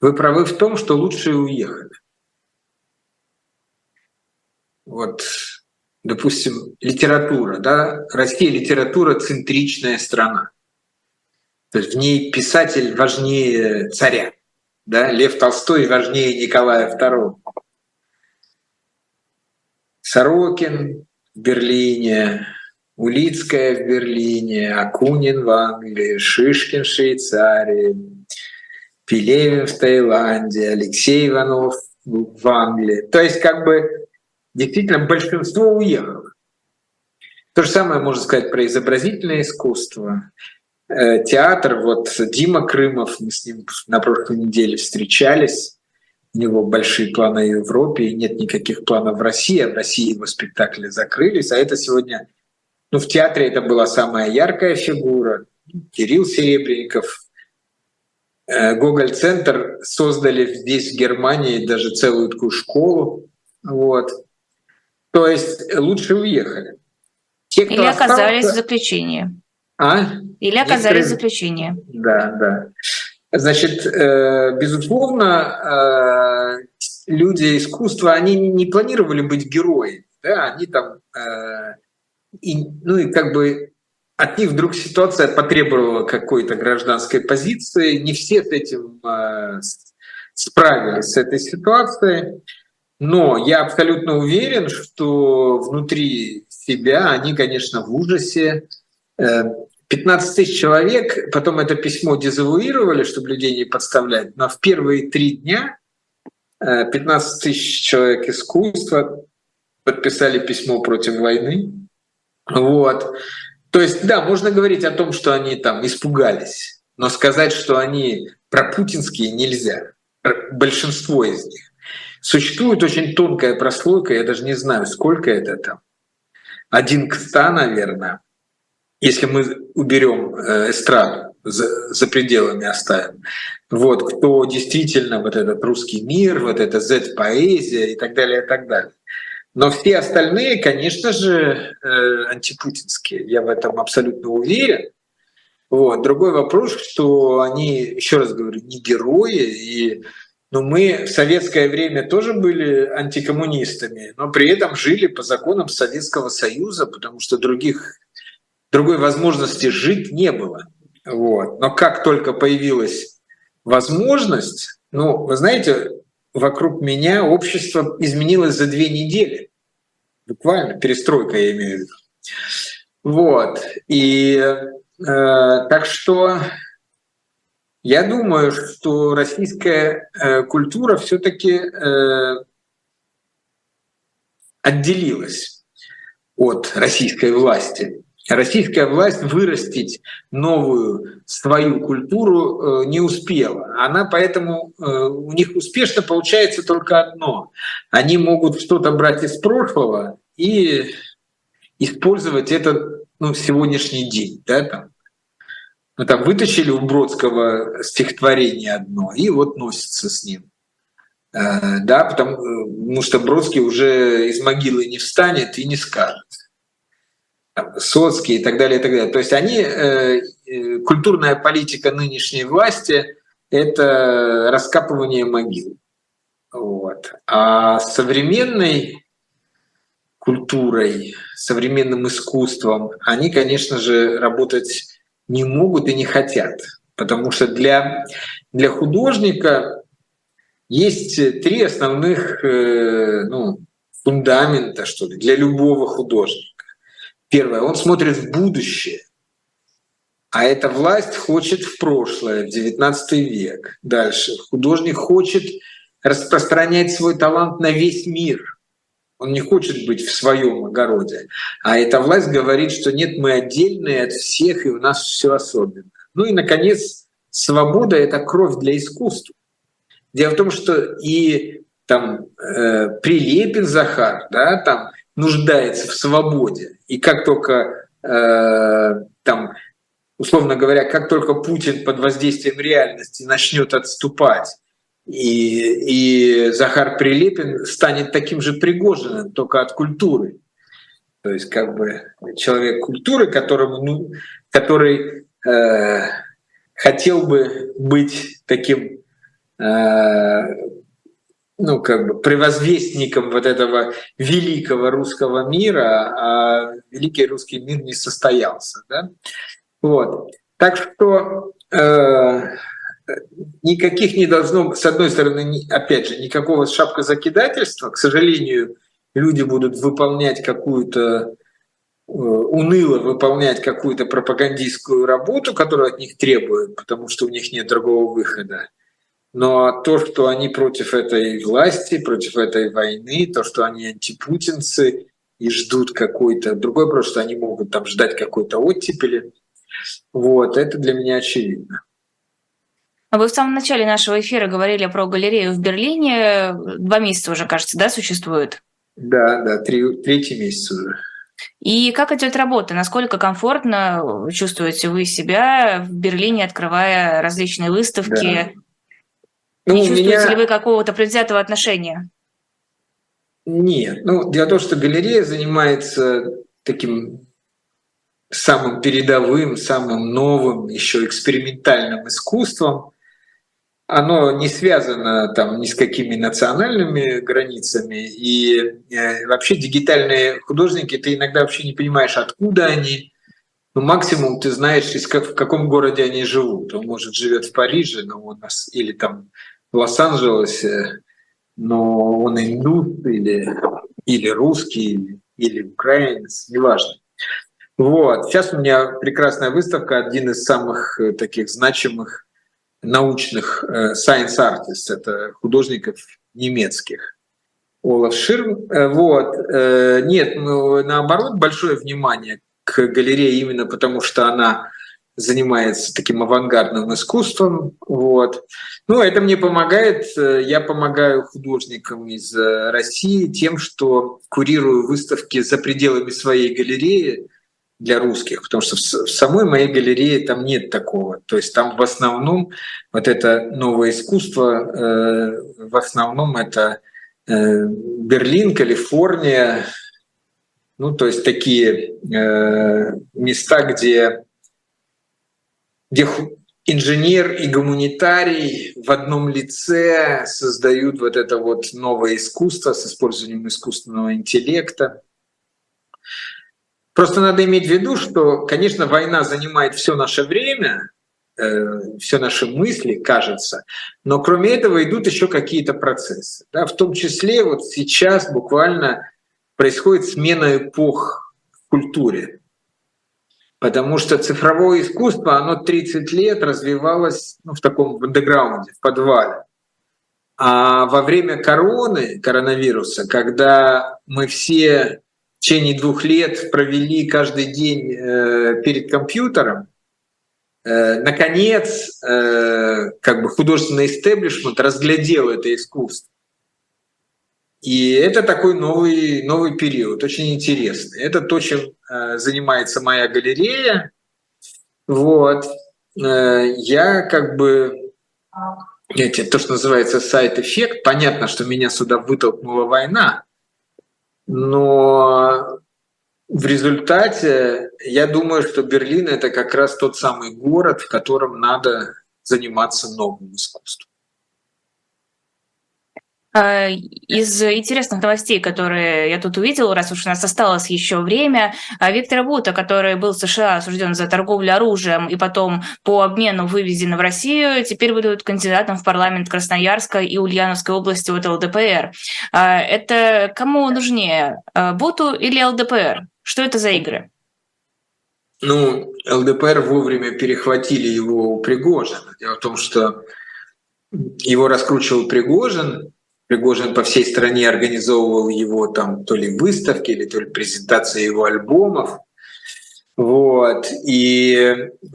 вы правы в том, что лучше уехали. Вот, допустим, литература, да, Россия литература центричная страна. То есть в ней писатель важнее царя. Да? Лев Толстой важнее Николая II. Сорокин в Берлине, Улицкая в Берлине, Акунин в Англии, Шишкин в Швейцарии, Пелевин в Таиланде, Алексей Иванов в Англии. То есть как бы действительно большинство уехало. То же самое можно сказать про изобразительное искусство. Э, театр. Вот Дима Крымов, мы с ним на прошлой неделе встречались. У него большие планы в Европе, и нет никаких планов в России. А в России его спектакли закрылись. А это сегодня... Ну, в театре это была самая яркая фигура. Кирилл Серебренников. Э, Гоголь-центр создали здесь, в Германии, даже целую такую школу. Вот. То есть лучше уехали. Те, кто Или оказались остался... в заключении. А? Или оказались в заключении. Да, да. Значит, э, безусловно, э, люди искусства, они не планировали быть героями, да, они там, э, и, ну и как бы от них вдруг ситуация потребовала какой-то гражданской позиции, не все с этим справились с этой ситуацией, но я абсолютно уверен, что внутри себя они, конечно, в ужасе, 15 тысяч человек, потом это письмо дезавуировали, чтобы людей не подставлять, но в первые три дня 15 э, тысяч человек искусства подписали письмо против войны. Вот. То есть, да, можно говорить о том, что они там испугались, но сказать, что они пропутинские, нельзя. Большинство из них. Существует очень тонкая прослойка, я даже не знаю, сколько это там. Один к ста, наверное, если мы уберем э, эстраду, за, за пределами оставим, вот, кто действительно вот этот русский мир, вот эта Z-поэзия и так далее, и так далее. Но все остальные, конечно же, э, антипутинские. Я в этом абсолютно уверен. Вот. Другой вопрос, что они, еще раз говорю, не герои, и но ну, мы в советское время тоже были антикоммунистами, но при этом жили по законам Советского Союза, потому что других другой возможности жить не было. Вот. Но как только появилась возможность, ну, вы знаете, вокруг меня общество изменилось за две недели. Буквально, перестройка я имею в виду. Вот. И э, так что я думаю, что российская э, культура все-таки э, отделилась от российской власти российская власть вырастить новую свою культуру э, не успела. Она поэтому э, у них успешно получается только одно. Они могут что-то брать из прошлого и использовать это ну, в сегодняшний день. Да, там. Ну, там вытащили у Бродского стихотворение одно и вот носится с ним. Э, да, потому, потому что Бродский уже из могилы не встанет и не скажет. Соцкий и так далее, и так далее. То есть они, э, э, культурная политика нынешней власти — это раскапывание могил. Вот. А современной культурой, современным искусством они, конечно же, работать не могут и не хотят. Потому что для, для художника есть три основных ну, фундамента, что ли, для любого художника. Первое, он смотрит в будущее. А эта власть хочет в прошлое, в XIX век. Дальше. Художник хочет распространять свой талант на весь мир. Он не хочет быть в своем огороде. А эта власть говорит, что нет, мы отдельные от всех, и у нас все особенно. Ну и, наконец, свобода — это кровь для искусства. Дело в том, что и там э, Прилепин Захар, да, там нуждается в свободе. И как только э, там условно говоря, как только Путин под воздействием реальности начнет отступать, и, и Захар Прилепин станет таким же Пригожиным, только от культуры. То есть как бы человек культуры, которому, ну, который э, хотел бы быть таким э, ну, как бы превозвестником вот этого великого русского мира, а великий русский мир не состоялся. Да? Вот. Так что э, никаких не должно, с одной стороны, опять же, никакого шапкозакидательства. К сожалению, люди будут выполнять какую-то э, уныло выполнять какую-то пропагандистскую работу, которую от них требуют, потому что у них нет другого выхода. Но то, что они против этой власти, против этой войны, то, что они антипутинцы и ждут какой-то... Другой вопрос, что они могут там ждать какой-то оттепели. Вот, это для меня очевидно. А вы в самом начале нашего эфира говорили про галерею в Берлине. Два месяца уже, кажется, да, существует? Да, да, три, третий месяц уже. И как идет работа? Насколько комфортно чувствуете вы себя в Берлине, открывая различные выставки? Да. Ну, Не чувствуете меня... ли вы какого-то предвзятого отношения? Нет. Ну, в том, что галерея занимается таким самым передовым, самым новым, еще экспериментальным искусством. Оно не связано там ни с какими национальными границами. И э, вообще дигитальные художники, ты иногда вообще не понимаешь, откуда они. Ну, максимум ты знаешь, из как, в каком городе они живут. Он, может, живет в Париже, но он, или там в Лос-Анджелесе, но он индус или, или русский, или украинец, неважно. Вот. Сейчас у меня прекрасная выставка, один из самых э, таких значимых научных э, science artists, это художников немецких. Олаф Ширм. Э, вот. Нет, ну, наоборот, большое внимание к галерее именно потому, что она занимается таким авангардным искусством. Вот. Ну, это мне помогает. Я помогаю художникам из России тем, что курирую выставки за пределами своей галереи – для русских, потому что в самой моей галерее там нет такого. То есть там в основном вот это новое искусство, э, в основном это э, Берлин, Калифорния, ну то есть такие э, места, где, где инженер и гуманитарий в одном лице создают вот это вот новое искусство с использованием искусственного интеллекта. Просто надо иметь в виду, что, конечно, война занимает все наше время, э, все наши мысли, кажется, но кроме этого идут еще какие-то процессы. Да? В том числе вот сейчас буквально происходит смена эпох в культуре. Потому что цифровое искусство, оно 30 лет развивалось ну, в таком андеграунде, в подвале. А во время короны, коронавируса, когда мы все в течение двух лет провели каждый день э, перед компьютером, э, наконец, э, как бы художественный истеблишмент разглядел это искусство. И это такой новый, новый период, очень интересный. Это то, чем занимается моя галерея. Вот. Я как бы эти, то, что называется сайт-эффект, понятно, что меня сюда вытолкнула война, но в результате я думаю, что Берлин это как раз тот самый город, в котором надо заниматься новым искусством. А, из интересных новостей, которые я тут увидела, раз уж у нас осталось еще время, а, Виктор Бута, который был в США осужден за торговлю оружием и потом по обмену вывезен в Россию, теперь выдают кандидатом в парламент Красноярска и Ульяновской области от ЛДПР. А, это кому нужнее, Буту или ЛДПР? Что это за игры? Ну, ЛДПР вовремя перехватили его у Пригожина. Дело в том, что его раскручивал Пригожин, Пригожин по всей стране организовывал его там то ли выставки, или то ли презентации его альбомов. Вот. И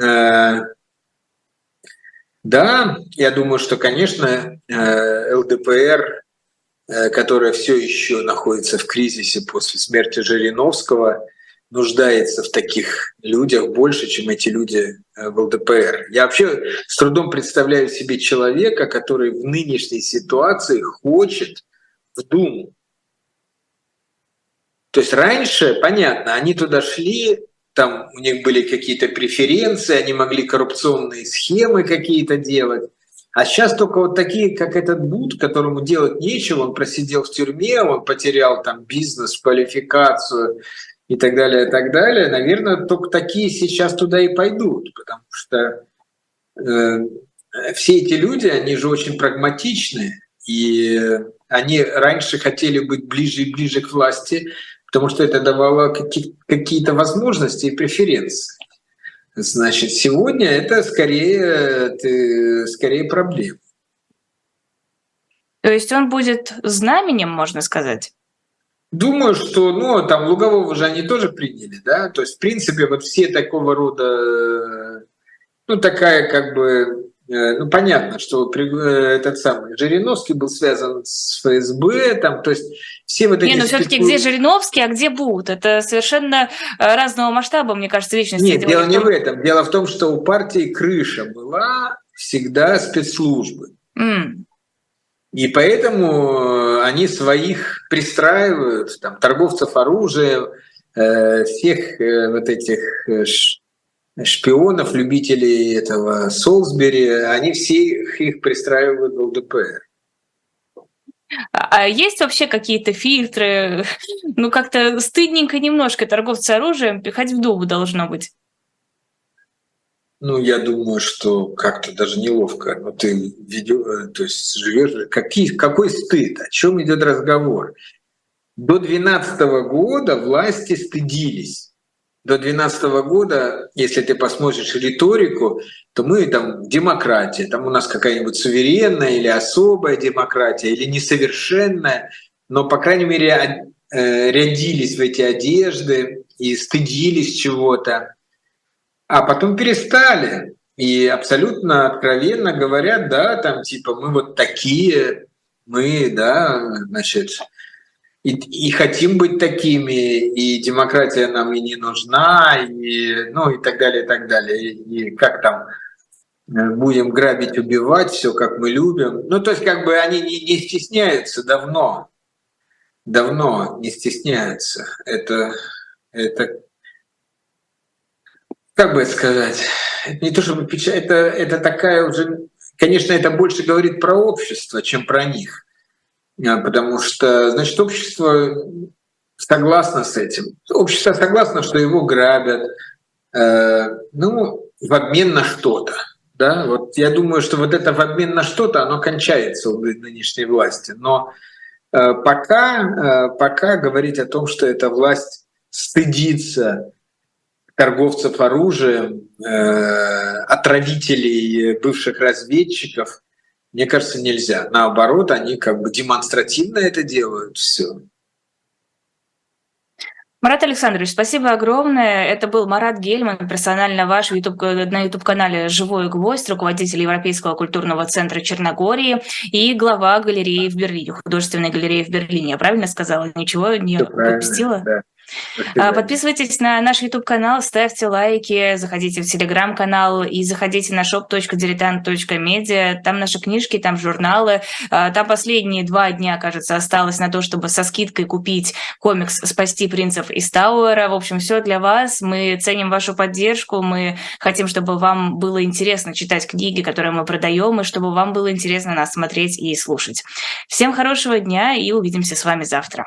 э, да, я думаю, что, конечно, э, ЛДПР, э, которая все еще находится в кризисе после смерти Жириновского, нуждается в таких людях больше, чем эти люди э, в ЛДПР. Я вообще с трудом представляю себе человека, который в нынешней ситуации хочет в Думу. То есть раньше, понятно, они туда шли, там у них были какие-то преференции, они могли коррупционные схемы какие-то делать. А сейчас только вот такие, как этот Буд, которому делать нечего, он просидел в тюрьме, он потерял там бизнес, квалификацию, и так далее, и так далее, наверное, только такие сейчас туда и пойдут, потому что э, все эти люди, они же очень прагматичны, и они раньше хотели быть ближе и ближе к власти, потому что это давало какие-то возможности и преференции. Значит, сегодня это скорее, это скорее проблема. То есть он будет знаменем, можно сказать? Думаю, что, ну, там Лугового же они тоже приняли, да, то есть, в принципе, вот все такого рода, ну, такая как бы, э, ну, понятно, что э, этот самый Жириновский был связан с ФСБ, там, то есть все вот эти... Не, но все таки где Жириновский, а где Бут? Это совершенно э, разного масштаба, мне кажется, личности. Нет, дело не в этом. Дело в том, что у партии крыша была всегда спецслужбы. Mm. И поэтому они своих пристраивают, там, торговцев оружием, э, всех э, вот этих э, шпионов, любителей этого Солсбери, они все их пристраивают в ЛДПР. А, а есть вообще какие-то фильтры? Ну, как-то стыдненько немножко торговцы оружием пихать в дубу должно быть. Ну, я думаю, что как-то даже неловко. Но ты видео, э, то есть живешь. Какие, какой стыд? О чем идет разговор? До 2012 года власти стыдились. До 2012 года, если ты посмотришь риторику, то мы там демократия, там у нас какая-нибудь суверенная или особая демократия, или несовершенная, но, по крайней мере, э, рядились в эти одежды и стыдились чего-то. А потом перестали. И абсолютно откровенно говорят, да, там типа мы вот такие, мы, да, значит, и, и хотим быть такими, и демократия нам и не нужна, и, ну и так далее, и так далее. И, и как там э, будем грабить, убивать, все как мы любим. Ну, то есть как бы они не, не стесняются давно, давно не стесняются. Это, это как бы сказать, не то чтобы печаль, это, это такая уже, конечно, это больше говорит про общество, чем про них. А, потому что, значит, общество согласно с этим. Общество согласно, что его грабят, э, ну, в обмен на что-то. Да? Вот я думаю, что вот это в обмен на что-то, оно кончается у нынешней власти. Но э, пока, э, пока говорить о том, что эта власть стыдится торговцев оружием, э, отравителей бывших разведчиков, мне кажется, нельзя. Наоборот, они как бы демонстративно это делают все. Марат Александрович, спасибо огромное. Это был Марат Гельман, персонально ваш YouTube, на YouTube-канале «Живой гвоздь», руководитель Европейского культурного центра Черногории и глава галереи в Берлине, художественной галереи в Берлине. Я правильно сказала? Ничего не пропустила? Да. Спасибо. Подписывайтесь на наш YouTube-канал, ставьте лайки, заходите в Telegram-канал и заходите на shop.diletant.media. Там наши книжки, там журналы. Там последние два дня, кажется, осталось на то, чтобы со скидкой купить комикс «Спасти принцев из Тауэра». В общем, все для вас. Мы ценим вашу поддержку. Мы хотим, чтобы вам было интересно читать книги, которые мы продаем, и чтобы вам было интересно нас смотреть и слушать. Всем хорошего дня и увидимся с вами завтра.